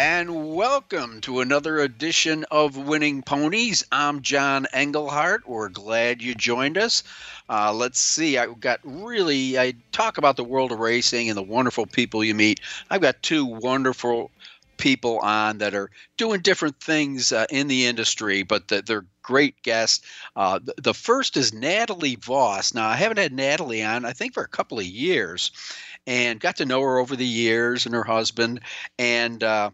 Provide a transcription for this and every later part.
And welcome to another edition of Winning Ponies. I'm John Engelhart. We're glad you joined us. Uh, let's see. I got really. I talk about the world of racing and the wonderful people you meet. I've got two wonderful people on that are doing different things uh, in the industry, but the, they're great guests. Uh, the, the first is Natalie Voss. Now, I haven't had Natalie on, I think, for a couple of years, and got to know her over the years and her husband. And uh,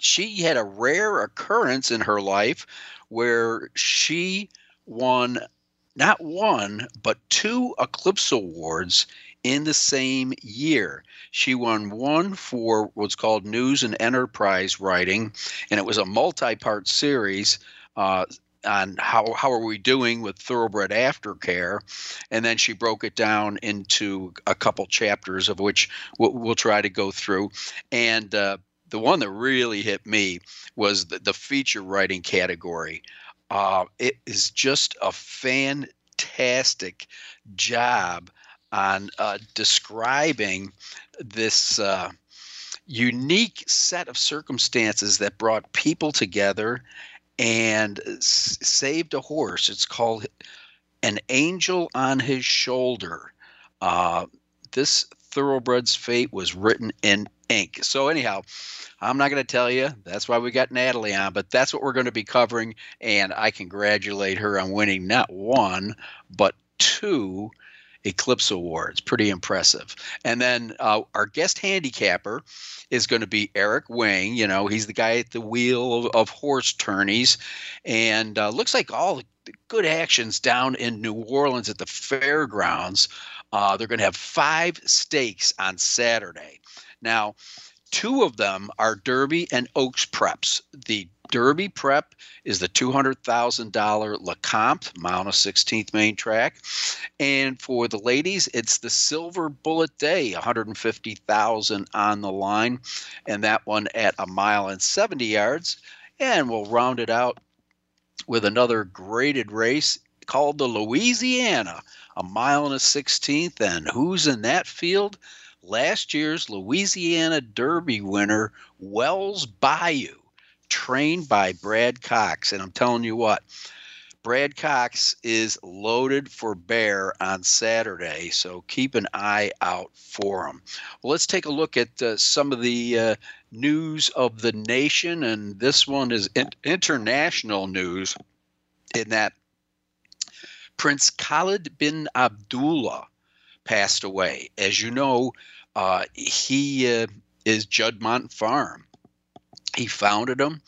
she had a rare occurrence in her life where she won not one, but two Eclipse Awards in the same year. She won one for what's called News and Enterprise Writing, and it was a multi part series. Uh, on how how are we doing with thoroughbred aftercare, and then she broke it down into a couple chapters of which we'll, we'll try to go through. And uh, the one that really hit me was the, the feature writing category. Uh, it is just a fantastic job on uh, describing this uh, unique set of circumstances that brought people together and s- saved a horse. It's called An Angel on His Shoulder. Uh, this thoroughbred's fate was written in ink. So, anyhow, I'm not going to tell you. That's why we got Natalie on, but that's what we're going to be covering. And I congratulate her on winning not one, but two Eclipse Awards. Pretty impressive. And then uh, our guest handicapper is going to be Eric Wing. You know, he's the guy at the wheel of, of HorseTourneys. And uh, looks like all the good actions down in New Orleans at the Fair Grounds. Uh, they're going to have five stakes on Saturday. Now, two of them are Derby and Oaks preps. The Derby prep is the $200,000 Lecomte, mile and a 16th main track. And for the ladies, it's the Silverbulletday, 150,000 on the line, and that one at a mile and 70 yards. And we'll round it out with another graded race called the Louisiana, a mile and a 16th. And who's in that field? Last year's Louisiana Derby winner, Wells Bayou trained by Brad Cox. And I'm telling you what, Brad Cox is loaded for bear on Saturday, so keep an eye out for him. Well, let's take a look at uh, some of the uh, news of the nation, and this one is in- international news in that Prince Khalid bin Abdullah passed away. As you know, uh, he uh, is Juddmonte Farm he founded them,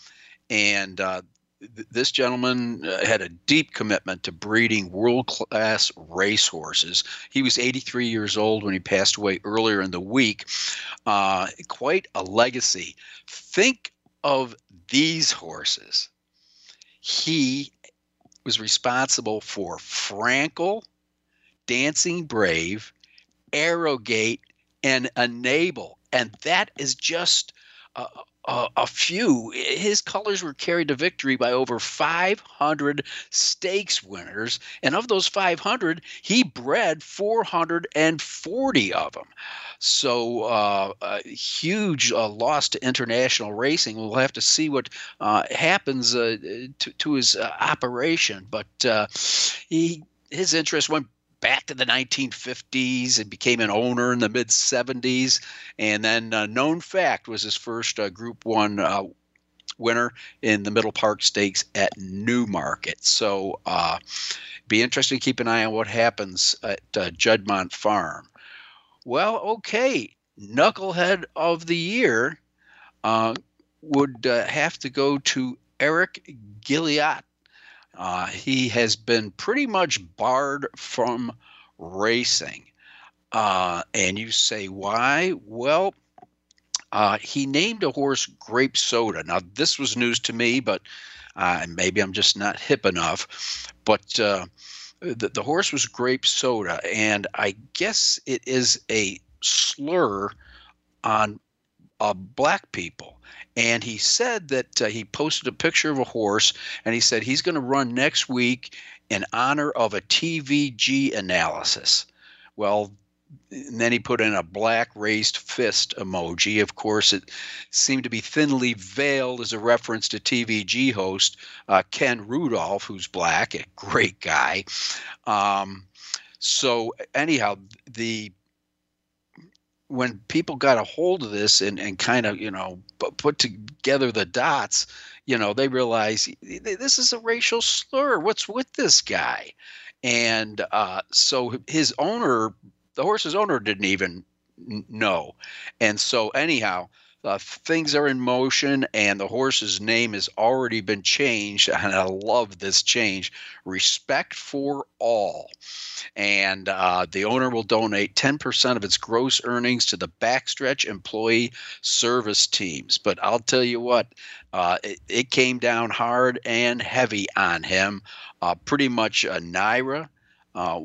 and uh, th- this gentleman uh, had a deep commitment to breeding world class racehorses. He was 83 years old when he passed away earlier in the week. Uh, quite a legacy. Think of these horses. He was responsible for Frankel, Dancing Brave, Arrogate, and Enable. And that is just uh, uh, a few. His colors were carried to victory by over 500 stakes winners, and of those 500, he bred 440 of them. So uh, a huge uh, loss to international racing. We'll have to see what uh, happens uh, to, to, his uh, operation, but he his interest went back to the 1950s and became an owner in the mid 70s. And then, uh, known fact was his first uh, Group One uh, winner in the Middle Park Stakes at Newmarket. So, uh, be interesting to keep an eye on what happens at uh, Juddmonte Farm. Well, okay, knucklehead of the year uh, would have to go to Eric Guillot uh, he has been pretty much barred from racing. Uh, and you say, why? Well, uh, he named a horse Grape Soda. Now, this was news to me, but uh, maybe I'm just not hip enough, but uh, the, the horse was grape soda, and I guess it is a slur on uh, black people. And he said that uh, he posted a picture of a horse, and he said he's going to run next week in honor of a TVG analysis. Well, and then he put in a black raised fist emoji. Of course, it seemed to be thinly veiled as a reference to TVG host uh, Ken Rudulph, who's black, a great guy. Um, so anyhow, the when people got a hold of this and, and kind of you know put together the dots you know they realize this is a racial slur what's with this guy and uh, so his owner the horse's owner didn't even know. And so, anyhow, uh, things are in motion and the horse's name has already been changed and i love this change respect for all. And uh, the owner will donate 10% of its gross earnings to the backstretch employee service teams. But i'll tell you what uh, it, it, came down hard and heavy on him. Uh, pretty much a NYRA uh,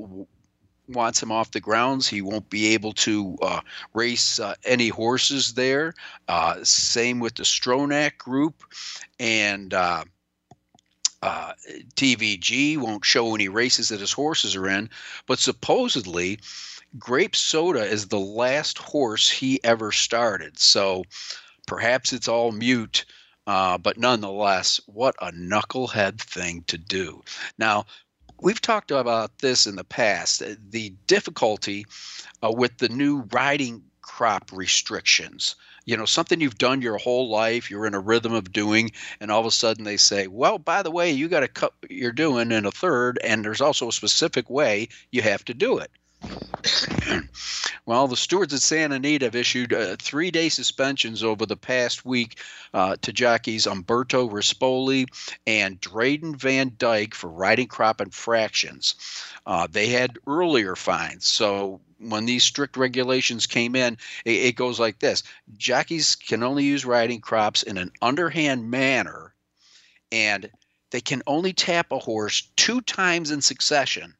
wants him off the grounds. He won't be able to uh, race uh, any horses there. Uh, same with the Stronach group. And uh, uh, TVG won't show any races that his horses are in. But supposedly, Grape Soda is the last horse he ever started. So perhaps it's all mute. Uh, but nonetheless, what a knucklehead thing to do. Now, we've talked about this in the past uh, the difficulty uh, with the new riding crop restrictions. You know something you've done your whole life you're in a rhythm of doing and all of a sudden they say well by the way you got to cut what you're doing in a third and there's also a specific way you have to do it well, the stewards at Santa Anita have issued uh, three day suspensions over the past week uh, to jockeys Umberto Rispoli and Drayden Van Dyke for riding crop infractions. Uh, they had earlier fines. So when these strict regulations came in, it, it goes like this jockeys can only use riding crops in an underhand manner, and they can only tap a horse two times in succession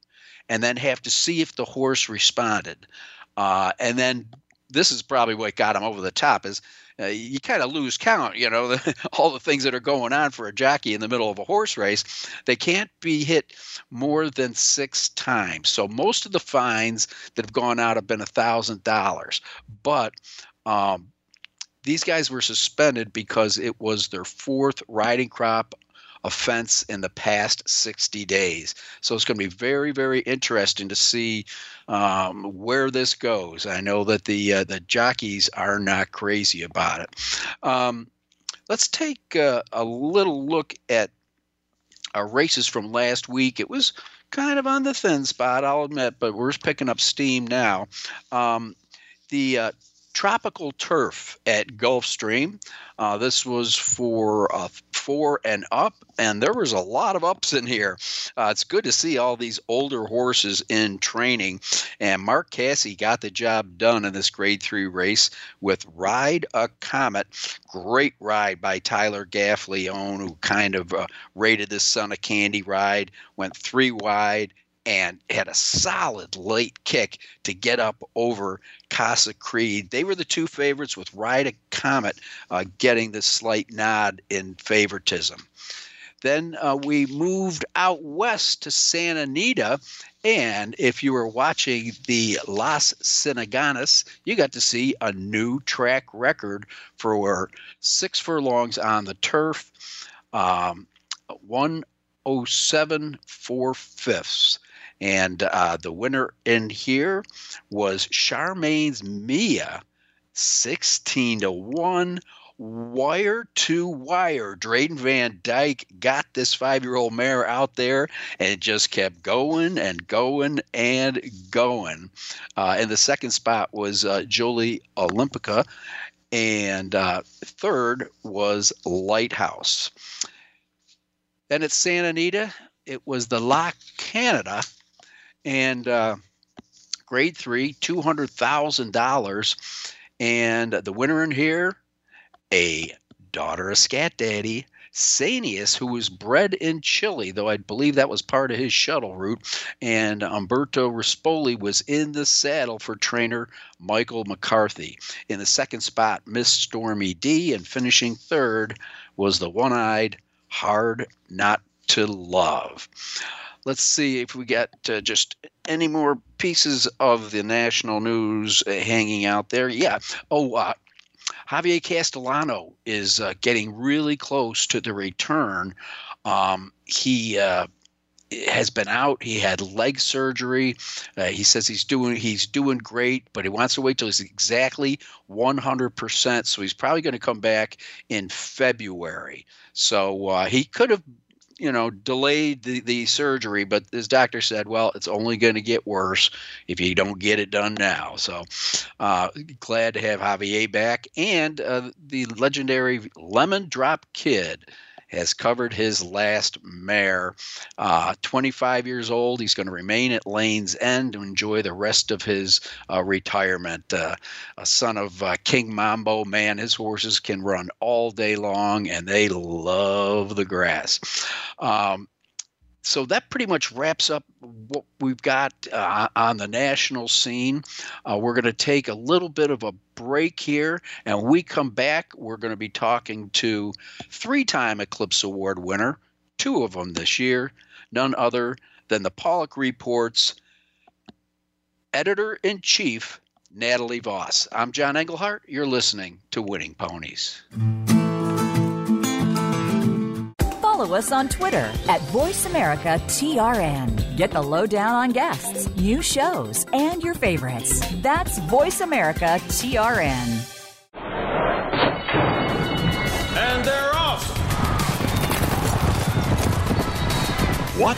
and then have to see if the horse responded. Uh, and then this is probably what got him over the top is uh, you kind of lose count, you know, the, all the things that are going on for a jockey in the middle of a horse race. They can't be hit more than six times. So most of the fines that have gone out have been a thousand dollars, but um, these guys were suspended because it was their fourth riding crop offense in the past 60 days. So it's going to be very, very interesting to see um, where this goes. I know that the uh, the jockeys are not crazy about it. Um, let's take uh, a little look at our races from last week. It was kind of on the thin spot, I'll admit, but we're picking up steam now. Um, the uh, tropical turf at Gulfstream. Uh, this was for uh, four and up, and there was a lot of ups in here. Uh, it's good to see all these older horses in training, and Mark Casse got the job done in this Grade Three race with Ride a Comet. Great ride by Tyler Gaffalione, who kind of uh, rated this son of candy ride. Went three wide and had a solid late kick to get up over Casa Creed. They were the two favorites, with Ride a Comet uh, getting the slight nod in favoritism. Then uh, we moved out west to Santa Anita. And if you were watching the Las Cienegas, you got to see a new track record for six furlongs on the turf, um, 107 four fifths. And uh, the winner in here was Charmaine's Mia, 16 to 1 wire to wire. Drayden Van Dyke got this five year old mare out there and it just kept going and going and going. Uh, and the second spot was uh, Jolie Olympica. And uh, third was Lighthouse. Then at Santa Anita, it was the La Canada and uh, grade three, two hundred thousand dollars, and the winner in here, a daughter of Scat Daddy, Sanius, who was bred in Chile, though I believe that was part of his shuttle route. And Umberto Rispoli was in the saddle for trainer Michael McCarthy. In the second spot, Miss Stormy D, and finishing third was the one eyed Hard Not to Love. Let's see if we get uh, just any more pieces of the national news uh, hanging out there. Yeah. Oh, uh, Javier Castellano is uh, getting really close to the return. Um, he uh, has been out. He had leg surgery. Uh, he says he's doing he's doing great, but he wants to wait till he's exactly 100%. So he's probably going to come back in February. So uh, he could have you know, delayed the, the surgery, but his doctor said, well, it's only going to get worse if you don't get it done now. So uh, glad to have Javier back. And uh, the legendary Lemon Drop Kid has covered his last mare. Uh, 25 years old. He's going to remain at Lane's End to enjoy the rest of his uh, retirement. Uh, a son of uh, Kingmambo, man, his horses can run all day long and they love the grass. Um, so that pretty much wraps up what we've got uh, on the national scene. Uh, we're going to take a little bit of a break here, and when we come back, we're going to be talking to three time Eclipse Award winner, two of them this year, none other than the Paulick Reports editor in chief, Natalie Voss. I'm John Englehart. You're listening to Winning Ponies follow us on Twitter at VoiceAmericaTRN. Get the lowdown on guests, new shows, and your favorites. That's VoiceAmericaTRN. And they're off! What?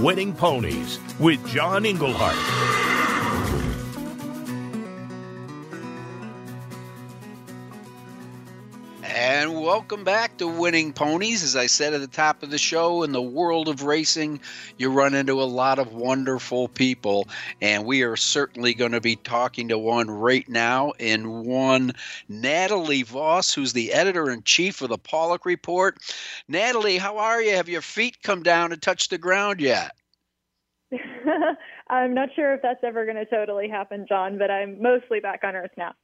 Winning Ponies with John Englehart. Welcome back to Winning Ponies. As I said at the top of the show, in the world of racing, you run into a lot of wonderful people. And we are certainly going to be talking to one right now, in one Natalie Voss, who's the editor in chief of the Paulick Report. Natalie, how are you? Have your feet come down and touched the ground yet? I'm not sure if that's ever going to totally happen, John, but I'm mostly back on Earth now.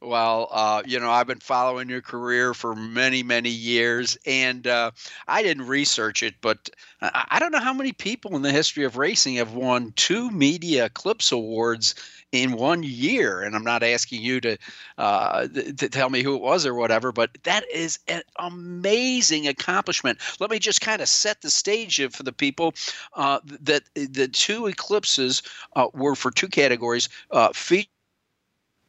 Well, uh, you know, I've been following your career for many, many years, and uh, I didn't research it, but I, I don't know how many people in the history of racing have won two Media Eclipse Awards in one year. And I'm not asking you to uh, th- to tell me who it was or whatever, but that is an amazing accomplishment. Let me just kind of set the stage for the people uh, that the two eclipses uh, were for two categories: uh, feature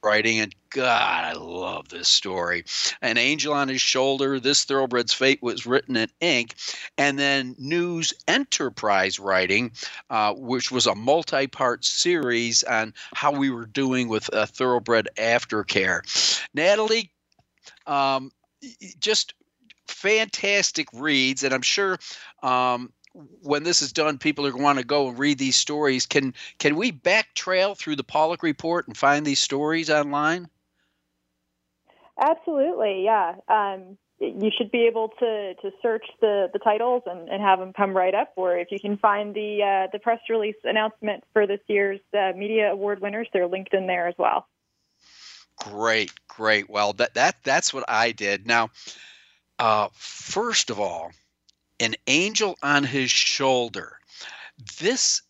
writing and god i love this story. An angel on his shoulder this thoroughbred's fate was written in ink and then news enterprise writing uh, which was a multi-part series on how we were doing with a thoroughbred aftercare. Natalie um, just fantastic reads and i'm sure um, when this is done, people are going to go and read these stories. Can can we back trail through the Paulick report and find these stories online? Absolutely, yeah. Um, you should be able to, to search the, the titles and, and have them come right up. Or if you can find the uh, the press release announcement for this year's uh, media award winners, they're linked in there as well. Great, great. Well, that that that's what I did. Now, uh, first of all, an angel on his shoulder. This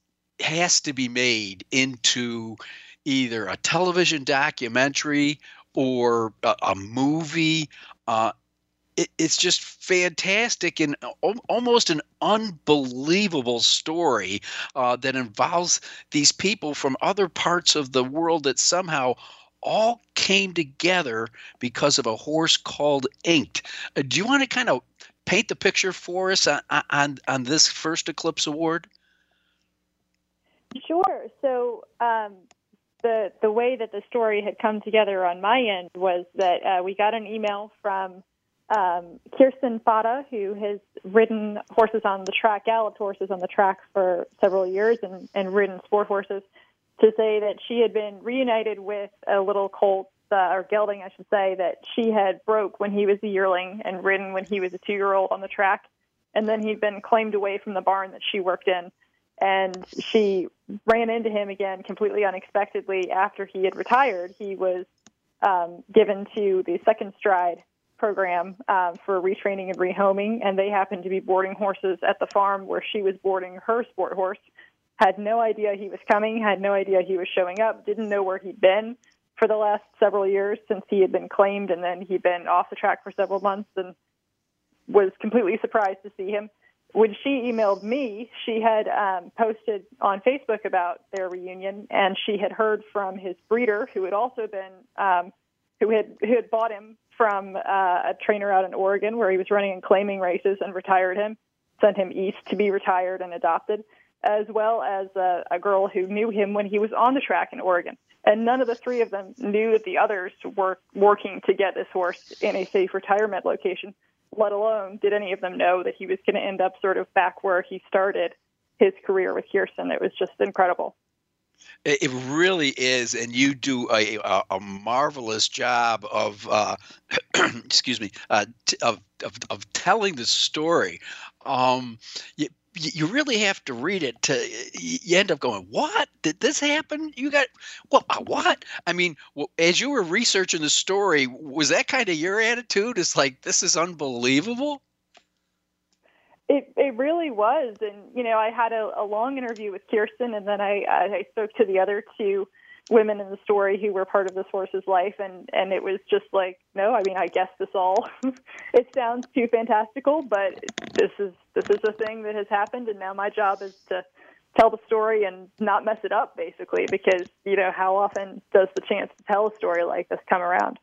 has to be made into either a television documentary or a, a movie. Uh, it, it's just fantastic and almost an unbelievable story uh, that involves these people from other parts of the world that somehow all came together because of a horse called Inked. Uh, do you want to kind of paint the picture for us on on, on this first Eclipse Award? Sure. So um, the the way that the story had come together on my end was that uh, we got an email from um, Kirsten Fada, who has ridden horses on the track, galloped horses on the track for several years, and, and ridden sport horses, to say that she had been reunited with a little colt uh, or gelding, I should say, that she had broke when he was a yearling and ridden when he was a two year old on the track. And then he'd been claimed away from the barn that she worked in. And she ran into him again completely unexpectedly after he had retired. He was um, given to the second stride program um, for retraining and rehoming, and they happened to be boarding horses at the farm where she was boarding her sport horse. Had no idea he was coming, had no idea he was showing up, didn't know where he'd been for the last several years since he had been claimed and then he'd been off the track for several months and was completely surprised to see him. When she emailed me, she had um, posted on Facebook about their reunion, and she had heard from his breeder, who had also been, um, who had who had bought him from uh, a trainer out in Oregon, where he was running and claiming races, and retired him, sent him east to be retired and adopted, as well as a, a girl who knew him when he was on the track in Oregon and none of the three of them knew that the others were working to get this horse in a safe retirement location, let alone did any of them know that he was going to end up sort of back where he started his career with Kirsten. It was just incredible. It really is, and you do a, a, a marvelous job of, uh, excuse me, uh, t- of, of, of telling the story. Um, you, really have to read it to you end up going what? Did this happen? You got well uh, what? I mean as you were researching the story was that kind of your attitude? It's like this is unbelievable? It it really was and you know i had a, a long interview with kirsten and then i i spoke to the other two women in the story who were part of this horse's life and and it was just like no i mean i guess this all it sounds too fantastical but this is this is a thing that has happened and now my job is to tell the story and not mess it up basically because you know how often does the chance to tell a story like this come around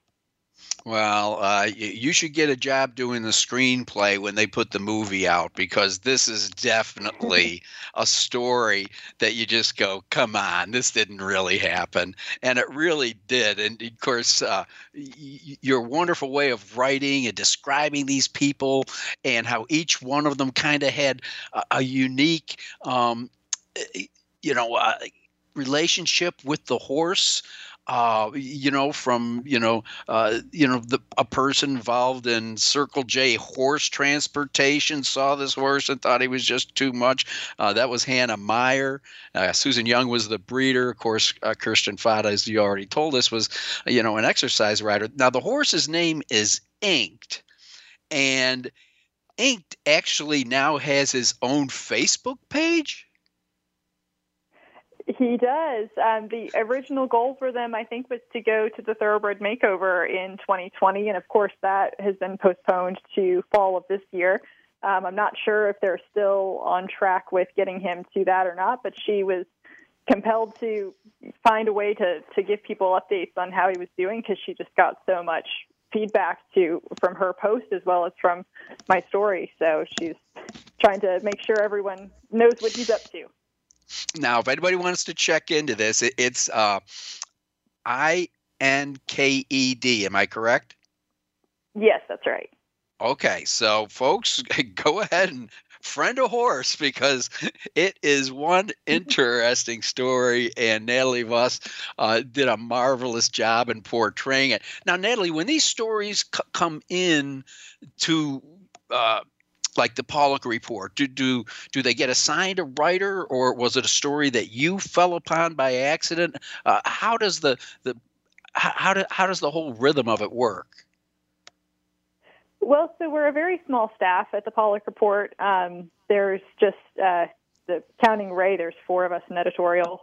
well, uh, you should get a job doing the screenplay when they put the movie out because this is definitely a story that you just go, come on, this didn't really happen. And it really did. And of course, uh, your wonderful way of writing and describing these people and how each one of them kind of had a, a unique, um, you know, uh, relationship with the horse uh, you know, from you know, uh, you know, the, a person involved in Circle J horse transportation saw this horse and thought he was just too much. Uh, that was Hannah Meyer. Uh, Susan Young was the breeder. Of course, uh, Kirsten Fada, as you already told us, was you know an exercise rider. Now the horse's name is Inked, and Inked actually now has his own Facebook page. He does. Um, the original goal for them, I think, was to go to the Thoroughbred Makeover in 2020, and of course, that has been postponed to fall of this year. Um, I'm not sure if they're still on track with getting him to that or not, but she was compelled to find a way to to give people updates on how he was doing because she just got so much feedback to from her post as well as from my story. So she's trying to make sure everyone knows what he's up to. Now, if anybody wants to check into this, it, it's uh, I N K E D. Am I correct? Yes, that's right. Okay, so folks, go ahead and friend a horse because it is one interesting story, and Natalie Voss uh, did a marvelous job in portraying it. Now, Natalie, when these stories c- come in to uh, like the Paulick report? Do do do they get assigned a writer, or was it a story that you fell upon by accident? Uh, how does the the how, do, how does the whole rhythm of it work? Well, so we're a very small staff at the Paulick Report. Um, there's just uh, the counting Ray. There's four of us in editorial,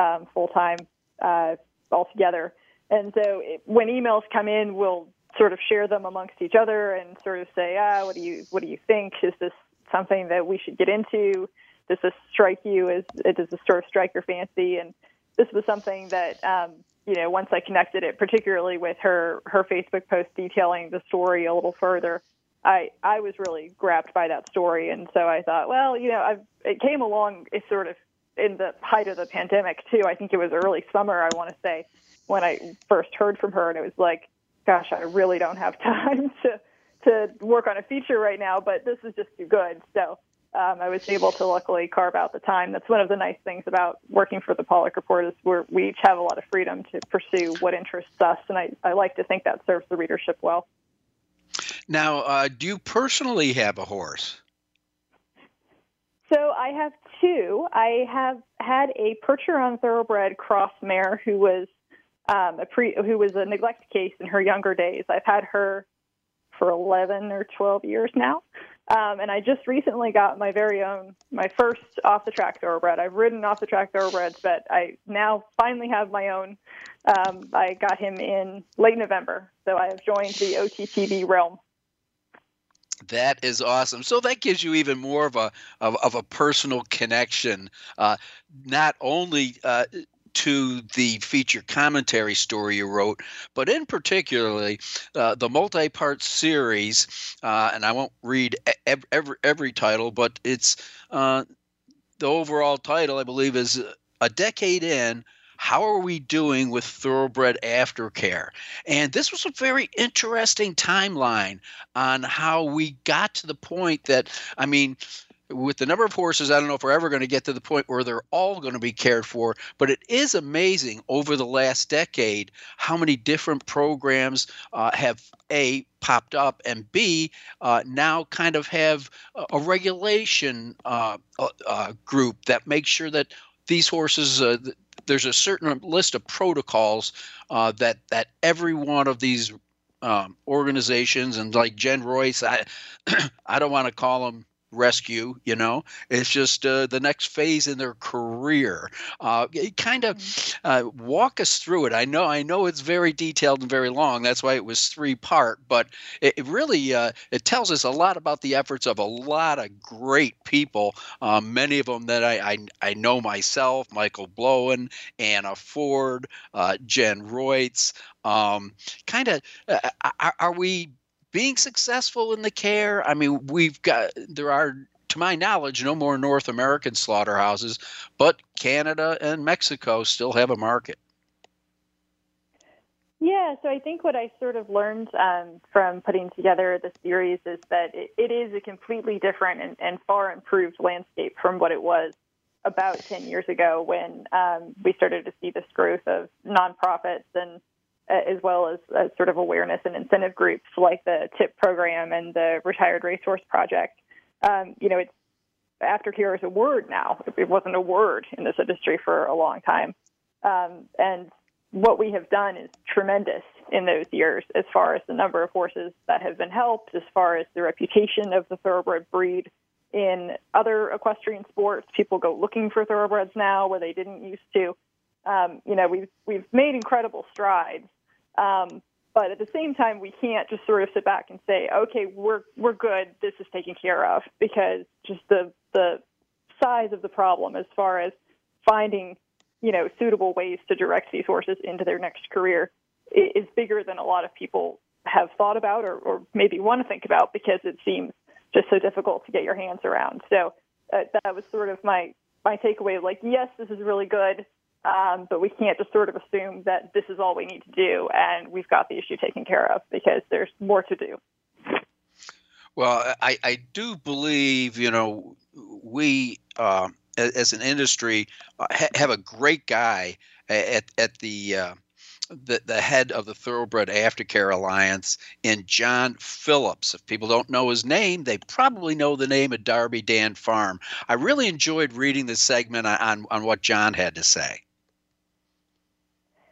um, full time uh, altogether. And so it, when emails come in, we'll sort of share them amongst each other and sort of say, ah, what do you what do you think? Is this something that we should get into? Does this strike you as does this sort of strike your fancy? And this was something that um, you know once I connected it, particularly with her her Facebook post detailing the story a little further. I I was really grabbed by that story, and so I thought, well, you know, I've, it came along. It's sort of in the height of the pandemic too. I think it was early summer. I want to say when I first heard from her, and it was like, gosh, I really don't have time to to work on a feature right now, but this is just too good. So um, I was able to luckily carve out the time. That's one of the nice things about working for the Paulick Report is where we each have a lot of freedom to pursue what interests us, and I, I like to think that serves the readership well. Now, uh, do you personally have a horse? So I have two. I have had a Percheron thoroughbred cross mare who was um, a pre who was a neglect case in her younger days. I've had her for 11 or 12 years now. Um, and I just recently got my very own, my first off the track thoroughbred. I've ridden off the track thoroughbreds, but I now finally have my own. Um, I got him in late November, so I have joined the OTTB realm. That is awesome. So that gives you even more of a of, of a personal connection. Uh, not only uh, to the feature commentary story you wrote, but in particularly uh, the multi-part series, uh, and I won't read every, every, title, but it's uh, the overall title, I believe, is a decade in. How are we doing with thoroughbred aftercare? And this was a very interesting timeline on how we got to the point that, I mean, with the number of horses, I don't know if we're ever going to get to the point where they're all going to be cared for, but it is amazing over the last decade how many different programs uh, have A, popped up, and B, uh, now kind of have a, regulation uh, uh, uh group that makes sure that these horses, uh, there's a certain list of protocols that, that every one of these um, organizations and like Jen Roytz, I, I don't want to call them rescue you know? It's just uh, the next phase in their career. Uh, kind of mm-hmm. uh, walk us through it. I know i know it's very detailed and very long. That's why it was three part but it, it really uh, it tells us a lot about the efforts of a lot of great people. Um, many of them that I, I, I know myself michael blowen anna ford uh, jen roytz um, kind of uh, are, are we being successful in the care. I mean, we've got there are to my knowledge, no more North American slaughterhouses, but Canada and Mexico still have a market. Yeah, so I think what I sort of learned um, from putting together the series is that it, it is a completely different and, and, far improved landscape from what it was about 10 years ago when um, we started to see this growth of nonprofits and as well as uh, sort of awareness and incentive groups like the TIP program and the Retired Racehorse Project. Um, you know, it's aftercare is a word now. It wasn't a word in this industry for a long time. Um, and what we have done is tremendous in those years as far as the number of horses that have been helped, as far as the reputation of the thoroughbred breed in other equestrian sports. People go looking for thoroughbreds now where they didn't used to. Um, you know, we've we've made incredible strides, um, but at the same time, we can't just sort of sit back and say, okay, we're we're good. This is taken care of because just the the size of the problem as far as finding you know suitable ways to direct these horses into their next career is bigger than a lot of people have thought about or, or maybe want to think about because it seems just so difficult to get your hands around. So uh, that was sort of my my takeaway. Like, yes, this is really good, um, but we can't just sort of assume that this is all we need to do and we've got the issue taken care of because there's more to do. Well, I, I do believe, you know, we uh, as an industry uh, ha- have a great guy at, at the uh, the, the head of the Thoroughbred Aftercare Alliance in John Phillips. If people don't know his name, they probably know the name of Darby Dan Farm. I really enjoyed reading this segment on, on what John had to say.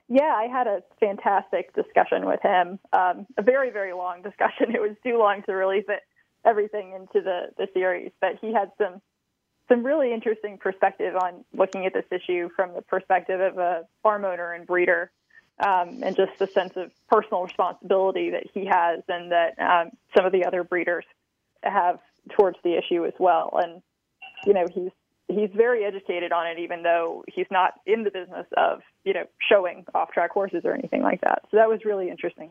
Yeah, I had a fantastic discussion with him. Um, a very, very long discussion. It was too long to really fit everything into the, the series, but he had some some really interesting perspective on looking at this issue from the perspective of a farm owner and breeder um, and just the sense of personal responsibility that he has and that um, some of the other breeders have towards the issue as well. And you know, he's he's very educated on it, even though he's not in the business of you know showing off track horses or anything like that. So that was really interesting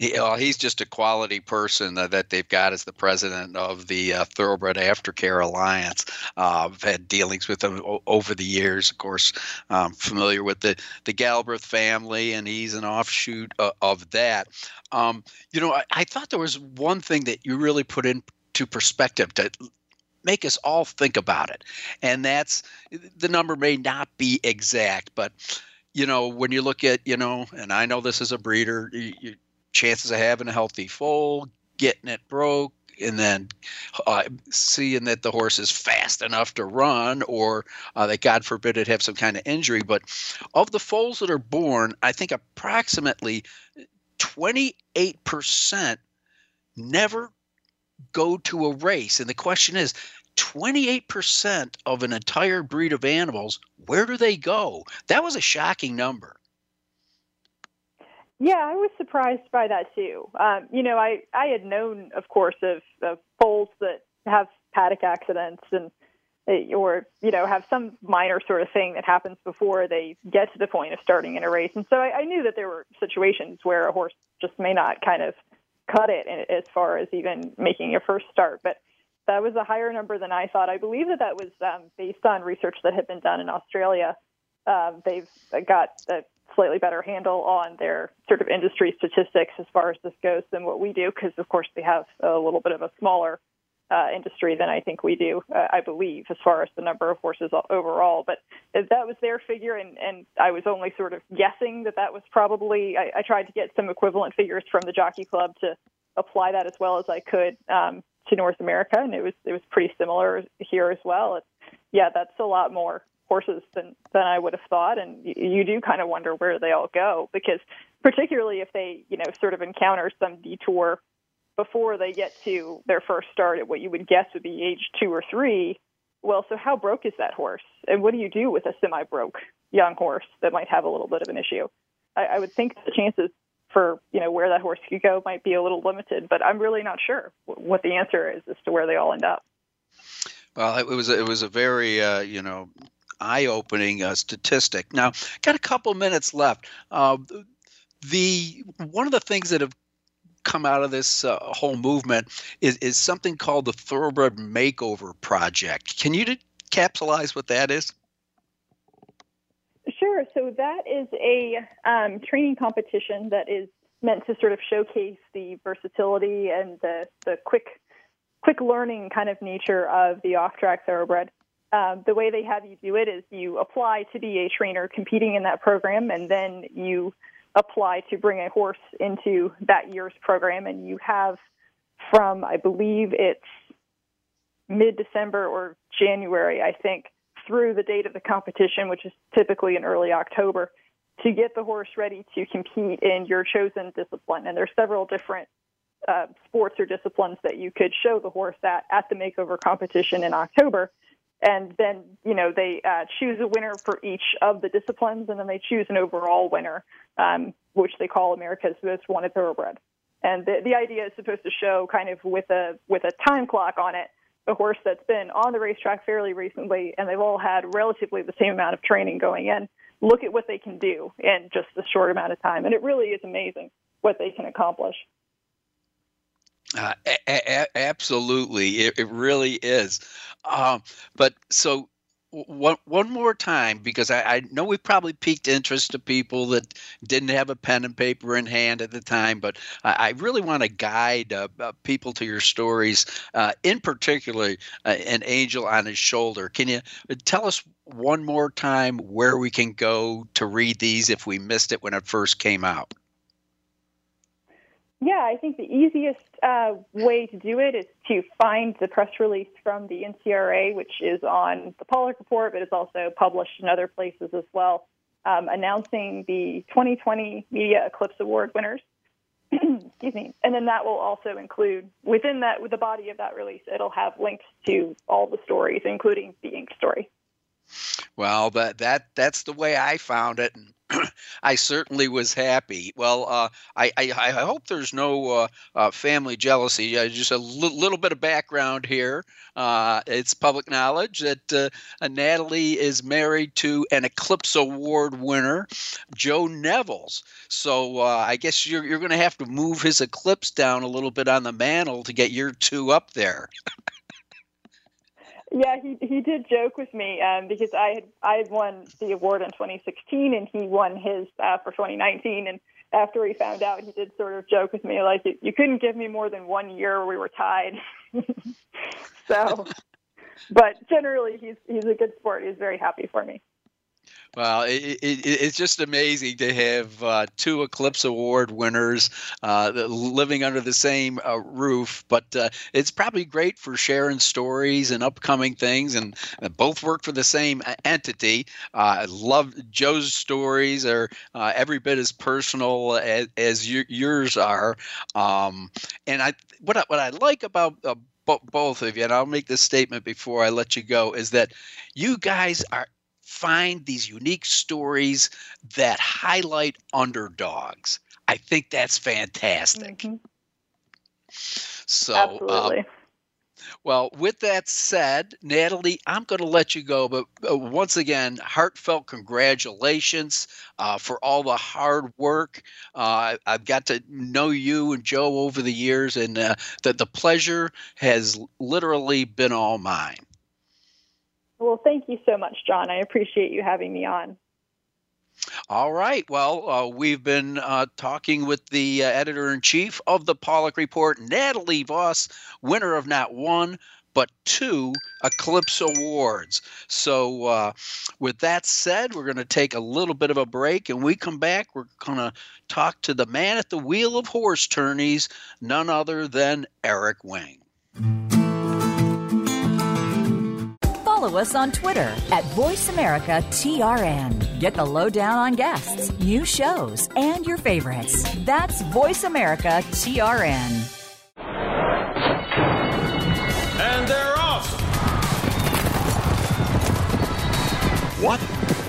Yeah, well, he's just a quality person that, that they've got as the president of the uh, Thoroughbred Aftercare Alliance. Uh, I've had dealings with him o- over the years. Of course, um, familiar with the the Galbraith family, and he's an offshoot uh, of that. Um, you know, I, I thought there was one thing that you really put into perspective to make us all think about it, and that's the number may not be exact, but you know, when you look at, you know, and I know this is a breeder, you, chances of having a healthy foal, getting it broke, and then uh, seeing that the horse is fast enough to run, or uh, that God forbid it have some kind of injury. But of the foals that are born, I think approximately 28% never go to a race. And the question is 28% of an entire breed of animals, where do they go? That was a shocking number. Yeah, I was surprised by that too. Um, you know, I I had known, of course, of, of foals that have paddock accidents and or you know have some minor sort of thing that happens before they get to the point of starting in a race. And so I, I knew that there were situations where a horse just may not kind of cut it as far as even making a first start. But that was a higher number than I thought. I believe that that was um, based on research that had been done in Australia. Um, they've got a slightly better handle on their sort of industry statistics as far as this goes than what we do, because of course they have a little bit of a smaller uh, industry than I think we do, uh, I believe, as far as the number of horses overall. But that was their figure, and, and I was only sort of guessing that that was probably. I, I tried to get some equivalent figures from the Jockey Club to apply that as well as I could um, to North America, and it was it was pretty similar here as well. It's, yeah, that's a lot more horses than than I would have thought, and you, you do kind of wonder where they all go because particularly if they you know sort of encounter some detour before they get to their first start at what you would guess would be age two or three. Well, so how broke is that horse, and what do you do with a semi-broke young horse that might have a little bit of an issue? I, I would think the chances for you know where that horse could go might be a little limited, but I'm really not sure what the answer is as to where they all end up. Well, it was it was a very uh, you know eye-opening uh, statistic. Now, got a couple minutes left. Uh, the one of the things that have come out of this uh, whole movement is, is something called the Thoroughbred Makeover Project. Can you capsulize what that is? Sure. So that is a um, training competition that is meant to sort of showcase the versatility and the, the quick quick learning kind of nature of the off track thoroughbred. um, the way they have you do it is you apply to be a trainer competing in that program, and then you apply to bring a horse into that year's program, and you have from I believe it's mid December or January, I think, through the date of the competition, which is typically in early October, to get the horse ready to compete in your chosen discipline. And there's several different uh, sports or disciplines that you could show the horse at at the makeover competition in October. And then, you know, they uh, choose a winner for each of the disciplines, and then they choose an overall winner, um, which they call America's Most Wanted Thoroughbred. And the, the idea is supposed to show kind of with a with a time clock on it a horse that's been on the racetrack fairly recently, and they've all had relatively the same amount of training going in. Look at what they can do in just a short amount of time, and it really is amazing what they can accomplish. Uh, a- a- absolutely, it, it really is. Um, but so one one more time because I, I, know we probably piqued interest to people that didn't have a pen and paper in hand at the time, but I, I really want to guide uh, uh, people to your stories, uh, in particular, uh, an angel on his shoulder. Can you tell us one more time where we can go to read these if we missed it when it first came out? Yeah, I think the easiest uh, way to do it is to find the press release from the NTRA, which is on the Paulick Report, but it's also published in other places as well, um, announcing the 2020 Media Eclipse Award winners. Excuse me. And then that will also include, within that, with the body of that release, it'll have links to all the stories, including the ink story. Well, that that that's the way I found it. And I certainly was happy. Well, uh, I, I, I hope there's no uh, uh, family jealousy. Uh, just a little bit of background here. Uh, it's public knowledge that uh, Natalie is married to an Eclipse Award winner, Joe Nevills. So I guess you're you're going to have to move his Eclipse down a little bit on the mantle to get your two up there. Yeah, he he did joke with me um, because I had I had won the award in 2016 and he won his uh, for 2019. And after he found out, he did sort of joke with me like, "You couldn't give me more than one year. We were tied." so, but generally, he's he's a good sport. He's very happy for me. Well, it, it, it's just amazing to have uh, two Eclipse Award winners uh, living under the same uh, roof. But uh, it's probably great for sharing stories and upcoming things, and both work for the same uh, entity. Uh, I love Joe's stories; are every bit as personal as, as yours are. Um, and I, what I, what I like about both of you, and I'll make this statement before I let you go, is that you guys are find these unique stories that highlight underdogs. I think that's fantastic. Mm-hmm. So, um, Absolutely. Uh, well, with that said, Natalie, I'm going to let you go. But uh, once again, heartfelt congratulations uh, for all the hard work. Uh, I've got to know you and Joe over the years, and uh, the, the pleasure has literally been all mine. Well, thank you so much, John. I appreciate you having me on. All right. Well, uh, we've been uh, talking with the uh, editor in chief of the Paulick Report, Natalie Voss, winner of not one, but two Eclipse Awards. So, uh, with that said, we're going to take a little bit of a break. And we come back, we're going to talk to the man at the wheel of HorseTourneys, none other than Eric Wing. Follow us on Twitter at VoiceAmericaTRN. Get the lowdown on guests, new shows, and your favorites. That's VoiceAmericaTRN. And they're off. What?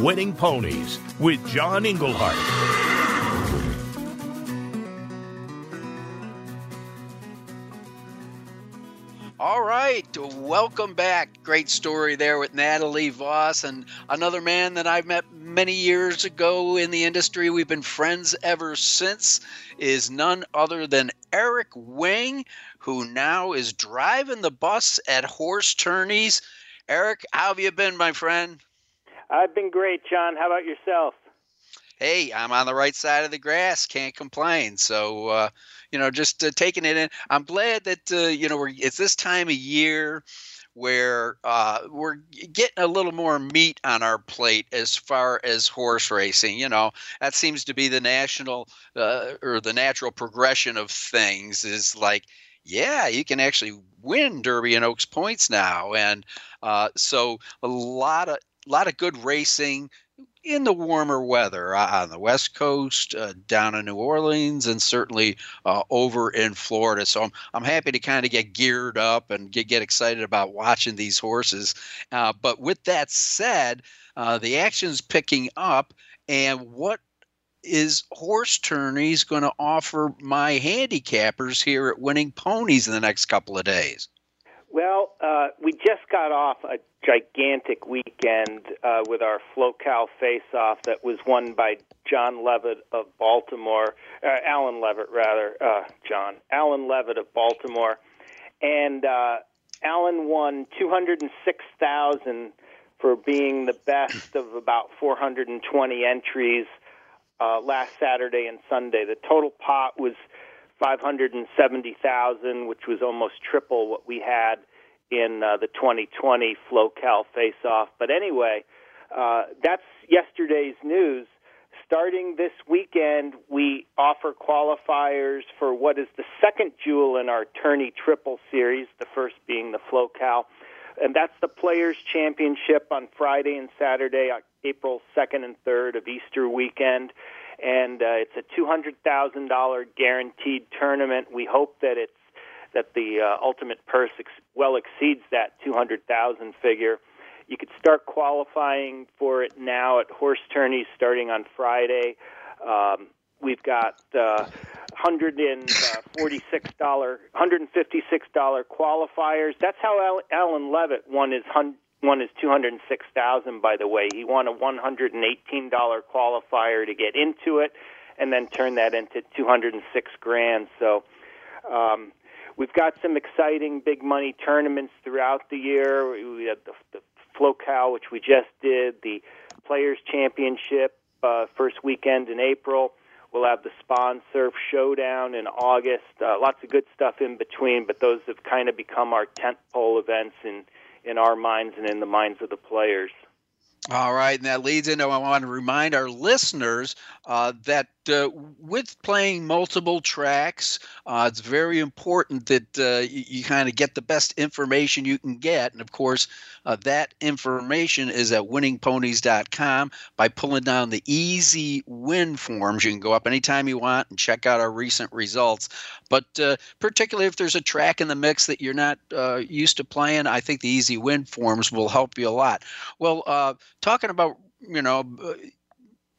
Winning Ponies with John Englehart. All right, welcome back. Great story there with Natalie Voss and another man that I met many years ago in the industry. We've been friends ever since. Is none other than Eric Wing, who now is driving the bus at HorseTourneys. Eric, how have you been, my friend? I've been great, John. How about yourself? Hey, I'm on the right side of the grass. Can't complain. So, uh, you know, just uh, taking it in. I'm glad that uh, you know it's this time of year where uh, we're getting a little more meat on our plate as far as horse racing. You know, that seems to be the national uh, or the natural progression of things. Is like, yeah, you can actually win Derby and Oaks points now, and uh, so a lot of a lot of good racing in the warmer weather uh, on the West Coast, uh, down in New Orleans, and certainly uh, over in Florida. So I'm, I'm happy to kind of get geared up and get, get excited about watching these horses. Uh, but with that said, uh, the action's picking up, and what is HorseTourneys going to offer my handicappers here at Winning Ponies in the next couple of days? Well, uh, we just got off a gigantic weekend uh, with our FloCal face-off that was won by John Levitt of Baltimore, uh, Alan Levitt rather, uh, John Alan Levitt of Baltimore, and uh, Alan won two hundred and six thousand for being the best of about four hundred and twenty entries uh, last Saturday and Sunday. The total pot was 570,000, which was almost triple what we had in uh, the 2020 FloCal face-off. But anyway, uh, that's yesterday's news. Starting this weekend, we offer qualifiers for what is the second jewel in our tourney triple series, the first being the FloCal. And that's the Players' Championship on Friday and Saturday, April 2nd and 3rd of Easter weekend and uh, it's a two hundred thousand dollar guaranteed tournament. We hope that it's that the uh, ultimate purse ex- well exceeds that two hundred thousand figure. You could start qualifying for it now at horse tourneys starting on Friday. Um, we've got uh, hundred and forty-six dollar, hundred and fifty-six dollar qualifiers. That's how Alan Levitt won his won his 206,000 by the way. He won a $118 qualifier to get into it and then turn that into 206 grand. So um we've got some exciting big money tournaments throughout the year. We had the, the FloCal which we just did, the Players Championship uh first weekend in April. We'll have the Spawn Surf Showdown in August. Uh, lots of good stuff in between, but those have kind of become our tentpole events in in our minds and in the minds of the players. All right, and that leads into I want to remind our listeners uh, that uh, with playing multiple tracks, uh, it's very important that uh, you, you kind of get the best information you can get. And of course, uh, that information is at winningponies.com by pulling down the easy win forms. You can go up anytime you want and check out our recent results. But uh, particularly if there's a track in the mix that you're not uh, used to playing, I think the easy win forms will help you a lot. Well, uh, talking about you know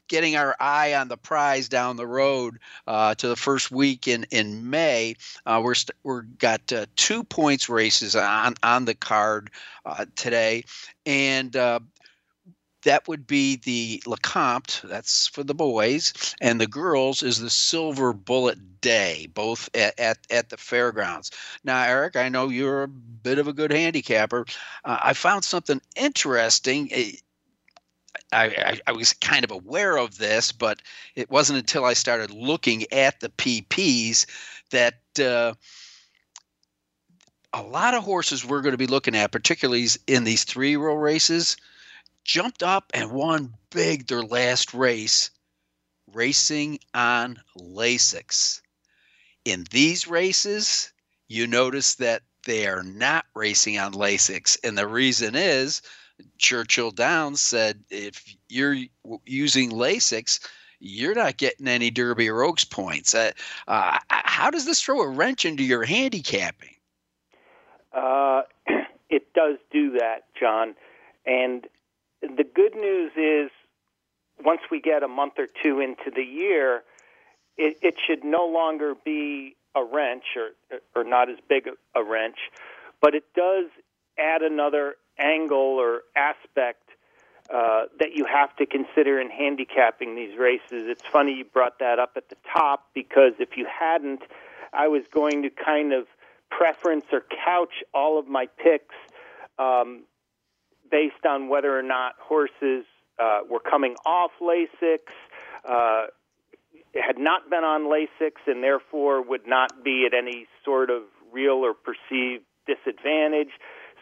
getting our eye on the prize down the road uh, to the first week in in May. Uh, we're st- we're got uh, two points races on on the card uh, today, and uh, that would be the Lecomte, that's for the boys, and the girls is the Silverbulletday, both at, at, at the Fair Grounds. Now, Eric, I know you're a bit of a good handicapper. Uh, I found something interesting. I, I, I, was kind of aware of this, but it wasn't until I started looking at the PPs that uh, a lot of horses we're going to be looking at, particularly in these three row races, jumped up and won big their last race racing on Lasix. In these races, you notice that they are not racing on Lasix. And the reason is Churchill Downs said if you're using Lasix, you're not getting any Derby or Oaks points. Uh, uh, how does this throw a wrench into your handicapping? Uh, it does do that, John. And the good news is once we get a month or two into the year, it, it should no longer be a wrench or, or not as big a, a wrench, but it does add another angle or aspect uh, that you have to consider in handicapping these races. It's funny you brought that up at the top because if you hadn't, I was going to kind of preference or couch all of my picks um, based on whether or not horses uh, were coming off Lasix, uh, had not been on Lasix, and therefore would not be at any sort of real or perceived disadvantage.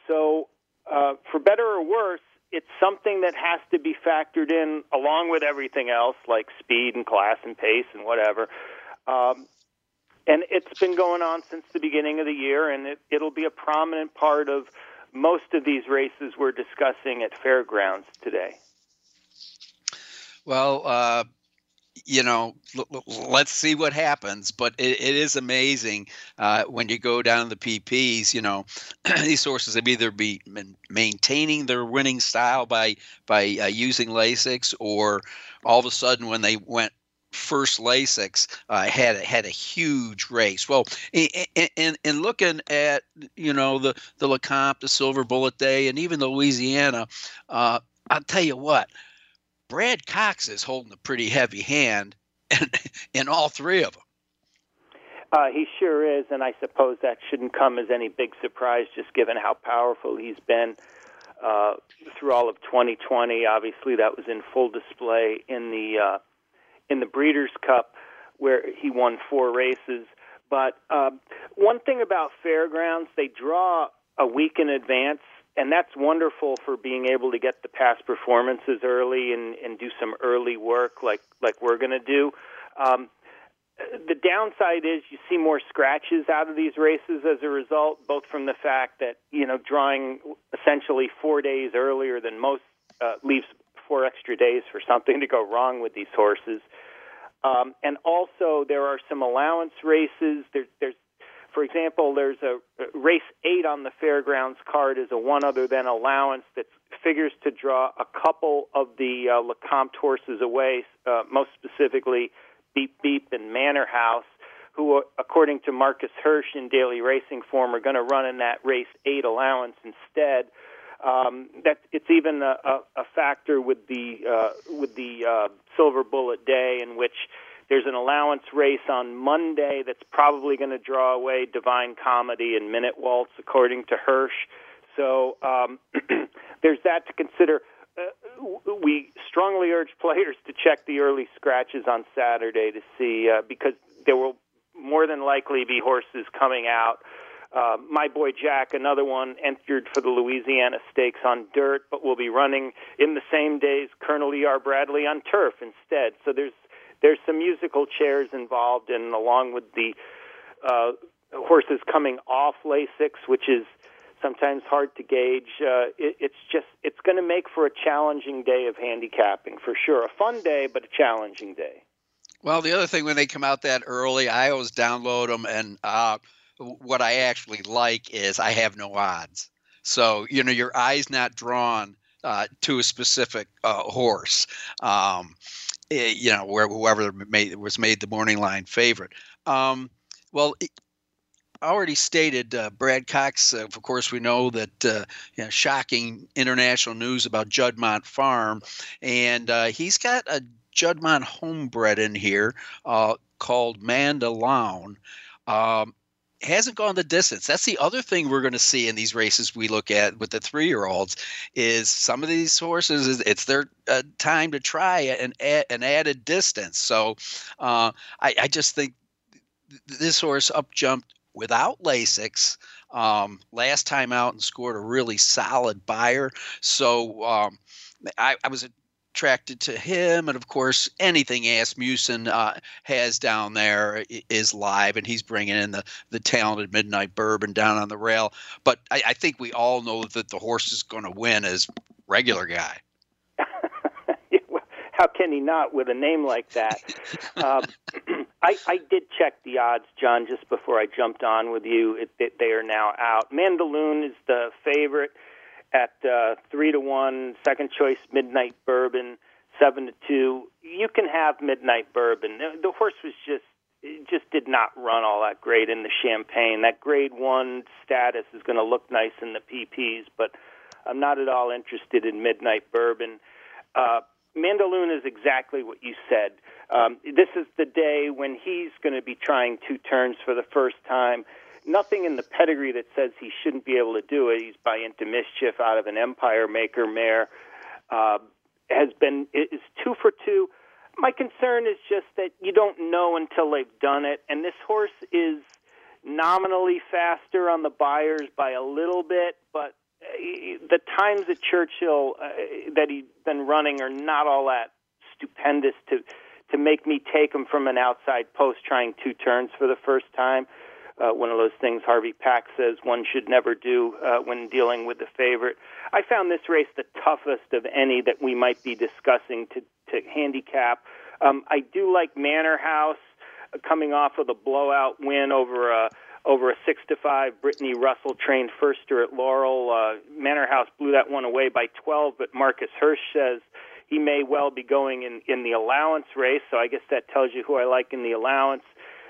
So uh, for better or worse, it's something that has to be factored in along with everything else, like speed and class and pace and whatever. Um, and it's been going on since the beginning of the year, and it, it'll be a prominent part of most of these races we're discussing at Fair Grounds today. Well, uh, you know, let's see what happens. But it, it is amazing uh, when you go down the PPs. You know, these horses have either be maintaining their winning style by by uh, using Lasix, or all of a sudden when they went first Lasix uh, had had a huge race. Well, in, in, looking at you know the the Lecomte, the Silverbulletday, and even the Louisiana, uh, I'll tell you what, Brad Cox is holding a pretty heavy hand in, in all three of them. Uh, he sure is, and I suppose that shouldn't come as any big surprise, just given how powerful he's been uh, through all of 2020. Obviously, that was in full display in the uh, in the Breeders' Cup, where he won four races. But um, one thing about Fair Grounds, they draw a week in advance and that's wonderful for being able to get the past performances early and, and do some early work like like we're going to do. Um, the downside is you see more scratches out of these races as a result, both from the fact that you know drawing essentially four days earlier than most uh, leaves four extra days for something to go wrong with these horses. Um, and also, there are some allowance races. There, there's for example, there's a race eight on the Fair Grounds card is a one other than allowance that figures to draw a couple of the uh, Lecomte horses away, uh, most specifically Beep Beep and Manor House, who, uh, according to Marcus Hersh in Daily Racing Form, are going to run in that race eight allowance instead. Um, that it's even a, a, a factor with the uh, with the uh, Silverbulletday in which there's an allowance race on Monday that's probably going to draw away Divine Comedy and Minute Waltz, according to Hirschi. So um, there's that to consider. Uh, we strongly urge players to check the early scratches on Saturday to see uh, because there will more than likely be horses coming out. Uh, My Boy Jack, another one, entered for the Louisiana Stakes on dirt, but will be running in the same days Colonel E.R. Bradley on turf instead. So there's there's some musical chairs involved, and along with the uh, horses coming off Lasix, which is sometimes hard to gauge. Uh, it, it's just it's going to make for a challenging day of handicapping for sure. A fun day, but a challenging day. Well, the other thing when they come out that early, I always download them, and uh, what I actually like is I have no odds. So you know your eye's not drawn uh, to a specific uh, horse. Um, eh, you know where whoever made, was made the morning line favorite. Um, well, I already stated, uh, Brad Cox, uh, of course, we know that uh, you know, shocking international news about Juddmonte Farm. And uh, he's got a Juddmonte homebred in here uh, called Mandaloun. Um, hasn't gone the distance. That's the other thing we're going to see in these races we look at with the three-year-olds is some of these horses it's their uh, time to try an an added distance. So uh, I, I, just think this horse up jumped without Lasix um, last time out and scored a really solid Beyer. So um, I, I, was attracted to him, and of course, anything Asmussen uh, has down there is live, and he's bringing in the the talented Midnight Bourbon down on the rail. But I, I think we all know that the horse is going to win as regular guy how can he not with a name like that? um, I, I did check the odds, John, just before I jumped on with you. It, it, they are now out. Mandaloun is the favorite at uh, three to one, second choice, Midnight Bourbon, seven to two. You can have Midnight Bourbon. The, horse was just just did not run all that great in the Champagne. That Grade One status is going to look nice in the PPs, but I'm not at all interested in Midnight Bourbon. Uh, Mandaloun is exactly what you said. Um, this is the day when he's going to be trying two turns for the first time. Nothing in the pedigree that says he shouldn't be able to do it. He's by Into Mischief out of an Empire Maker mare. Uh, has been is two for two. My concern is just that you don't know until they've done it, and this horse is nominally faster on the Beyers by a little bit, but the times at Churchill uh, that he's been running are not all that stupendous to to make me take him from an outside post trying two turns for the first time. Uh, one of those things Harvey Pack says one should never do uh, when dealing with the favorite. I found this race the toughest of any that we might be discussing to, to handicap. Um, I do like Manor House uh, coming off of the blowout win over a over a six to five. Brittany Russell trained firster at Laurel. Uh, Manor House blew that one away by 12, but Marcus Hersh says he may well be going in in the allowance race. So I guess that tells you who I like in the allowance.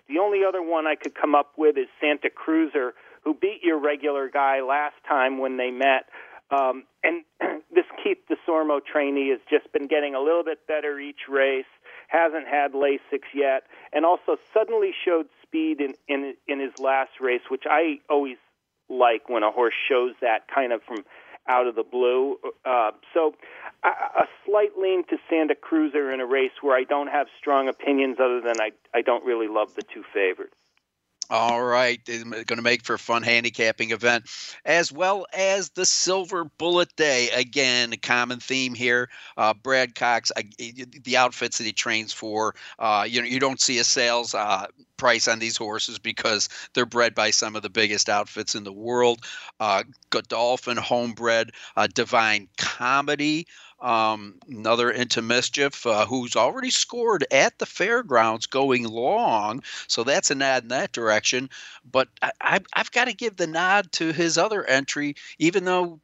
The only other one I could come up with is Santa Cruiser, who beat your regular guy last time when they met. Um, and this Keith Desormeaux trainee has just been getting a little bit better each race hasn't had Lasix yet, and also suddenly showed speed in in in his last race, which I always like when a horse shows that kind of from out of the blue. Uh, so a, slight lean to Santa Cruiser in a race where I don't have strong opinions other than I I don't really love the two favorites. All right, going to make for a fun handicapping event, as well as the Silverbulletday. Again, a common theme here. Uh, Brad Cox, uh, the outfits that he trains for. Uh, you know, you don't see a sales uh, price on these horses because they're bred by some of the biggest outfits in the world. Uh, Godolphin homebred, uh, Divine Comedy um, another Into Mischief uh, who's already scored at the Fair Grounds going long so that's a nod in that direction but I, have got to give the nod to his other entry even though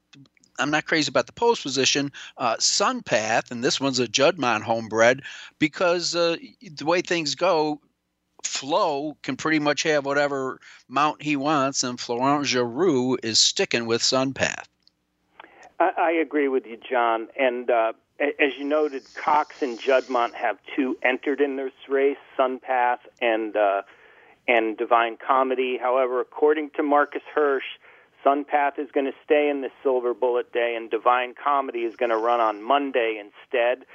I'm not crazy about the post position. Uh, Sunpath, and this one's a Juddmonte homebred, because uh, the way things go, Flo can pretty much have whatever mount he wants, and Florent Geroux is sticking with Sunpath. I, I agree with you, John. And uh, as you noted, Cox and Juddmonte have two entered in this race: Sunpath and uh, and Divine Comedy. However, according to Marcus Hersh, Sunpath is going to stay in the Silverbulletday, and Divine Comedy is going to run on Monday instead.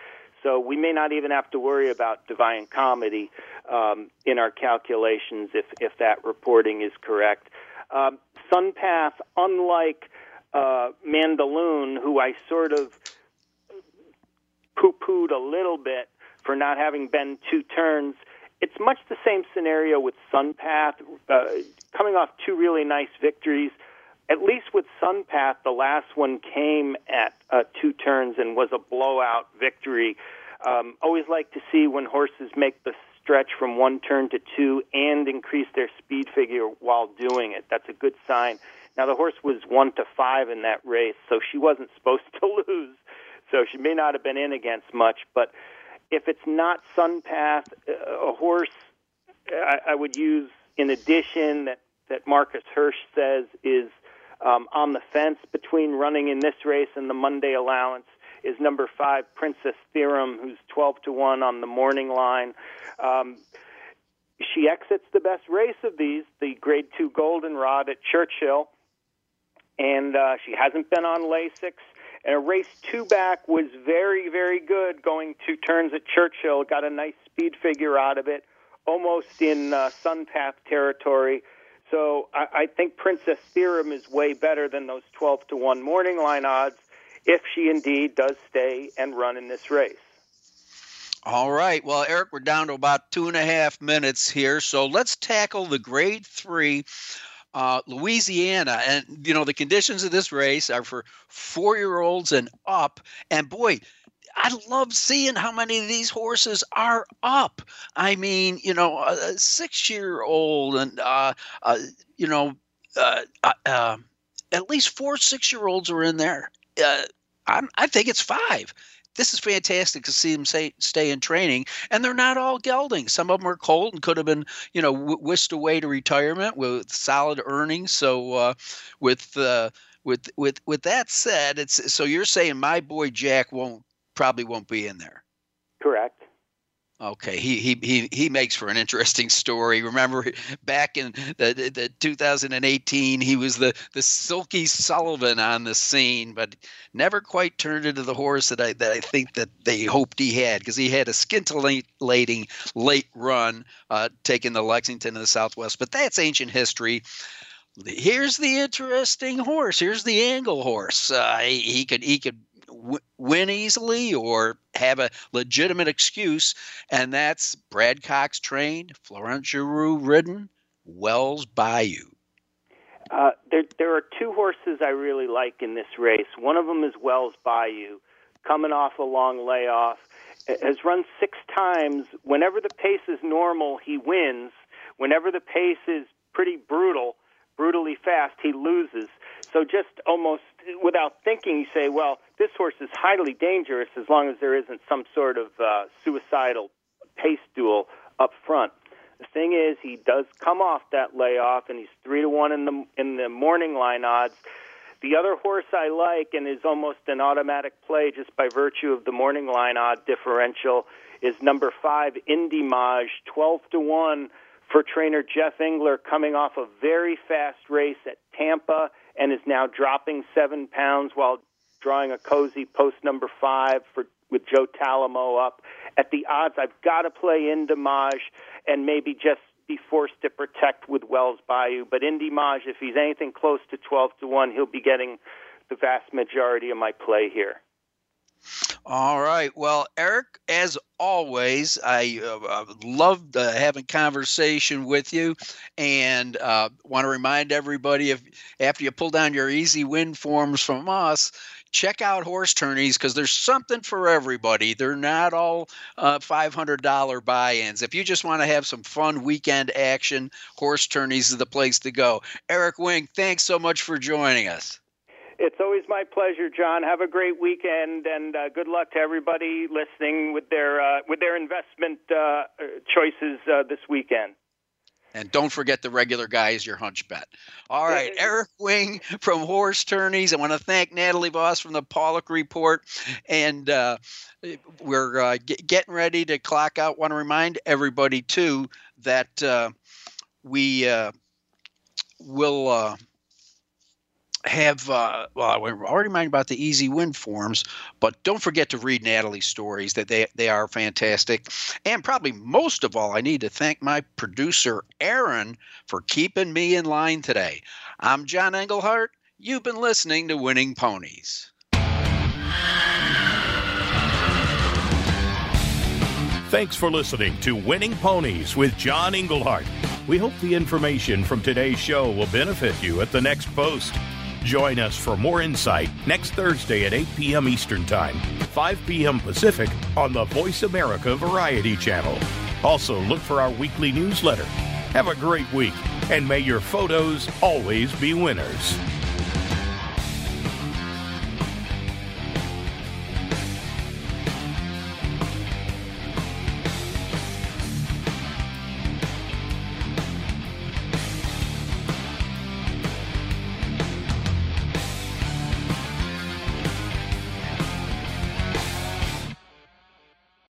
So we may not even have to worry about Divine Comedy um, in our calculations if if that reporting is correct. Um, Sunpath, unlike uh, Mandaloun, who I sort of poo pooed a little bit for not having been two turns. It's much the same scenario with Sunpath, uh, coming off two really nice victories. At least with Sunpath, the last one came at uh, two turns and was a blowout victory. Um, always like to see when horses make the stretch from one turn to two and increase their speed figure while doing it. That's a good sign. Now the horse was one to five in that race, so she wasn't supposed to lose. So she may not have been in against much, but if it's not Sunpath, uh, a horse I, I would use in addition that that Marcus Hersh says is um, on the fence between running in this race and the Monday allowance is number five, Princess Theorem, who's 12 to 1 on the morning line. Um, she exits the best race of these, the grade two Golden Rod at Churchill, and uh, she hasn't been on Lasix. And a race two back was very, very good going two turns at Churchill. Got a nice speed figure out of it, almost in uh, Sunpath territory. So I, I think Princess Theorem is way better than those 12 to 1 morning line odds if she indeed does stay and run in this race. All right. Well, Eric, we're down to about two and a half minutes here. So let's tackle the grade three uh, Louisiana. And, you know, the conditions of this race are for four year olds and up. And boy, I love seeing how many of these horses are up. I mean, you know, a six year old and, uh, uh, you know, uh, uh, uh, at least four six year olds are in there. Uh, I think it's five. This is fantastic to see them say, stay in training, and they're not all gelding. Some of them are cold and could have been, you know, whisked away to retirement with solid earnings. So, uh, with uh, with with with that said, it's so you're saying My Boy Jack won't probably won't be in there. Correct. Okay, he he he he makes for an interesting story. Remember back in the, the, the 2018, he was the the Silky Sullivan on the scene, but never quite turned into the horse that I that I think that they hoped he had because he had a scintillating late run, uh, taking the Lexington in the Southwest. But that's ancient history. Here's the interesting horse. Here's the angle horse. Uh, he, he could he could win easily or have a legitimate excuse, and that's Brad Cox trained, Florent Geroux ridden, Wells Bayou. Uh, there, there are two horses I really like in this race. One of them is Wells Bayou, coming off a long layoff, has run six times. Whenever the pace is normal, he wins. Whenever the pace is pretty brutal, brutally fast, he loses. So just almost without thinking, you say, well, this horse is highly dangerous as long as there isn't some sort of uh, suicidal pace duel up front. The thing is, he does come off that layoff, and he's three to one in the in the morning line odds. The other horse I like, and is almost an automatic play just by virtue of the morning line odd differential, is number five, Indy twelve to one for trainer Jeff Engler, coming off a very fast race at Tampa and is now dropping seven pounds while drawing a cozy post number five for with Joe Talamo up. At the odds, I've got to play Indy Maj and maybe just be forced to protect with Wells Bayou. But Indy Maj, if he's anything close to 12 to 1, he'll be getting the vast majority of my play here. All right. Well, Eric, as always, I uh, loved uh, having conversation with you, and uh, want to remind everybody if after you pull down your easy win forms from us, check out HorseTourneys because there's something for everybody. They're not all uh, $500 buy-ins. If you just want to have some fun weekend action, HorseTourneys is the place to go. Eric Wing, thanks so much for joining us. It's always my pleasure, John. Have a great weekend, and uh, good luck to everybody listening with their uh, with their investment uh, choices uh, this weekend. And don't forget the regular guy is your hunch bet. All right, Eric Wing from HorseTourneys. I want to thank Natalie Voss from the Paulick Report, and uh, we're uh, get, getting ready to clock out. Want to remind everybody too that we will have uh, well, we already mind about the easy win forms, but don't forget to read Natalie's stories. That they they are fantastic, and probably most of all, I need to thank my producer Aaron for keeping me in line today. I'm John Englehart. You've been listening to Winning Ponies. Thanks for listening to Winning Ponies with John Englehart. We hope the information from today's show will benefit you at the next post. Join us for more insight next Thursday at 8 p.m. Eastern Time, 5 p.m. Pacific on the Voice America Variety Channel. Also, look for our weekly newsletter. Have a great week, and may your photos always be winners.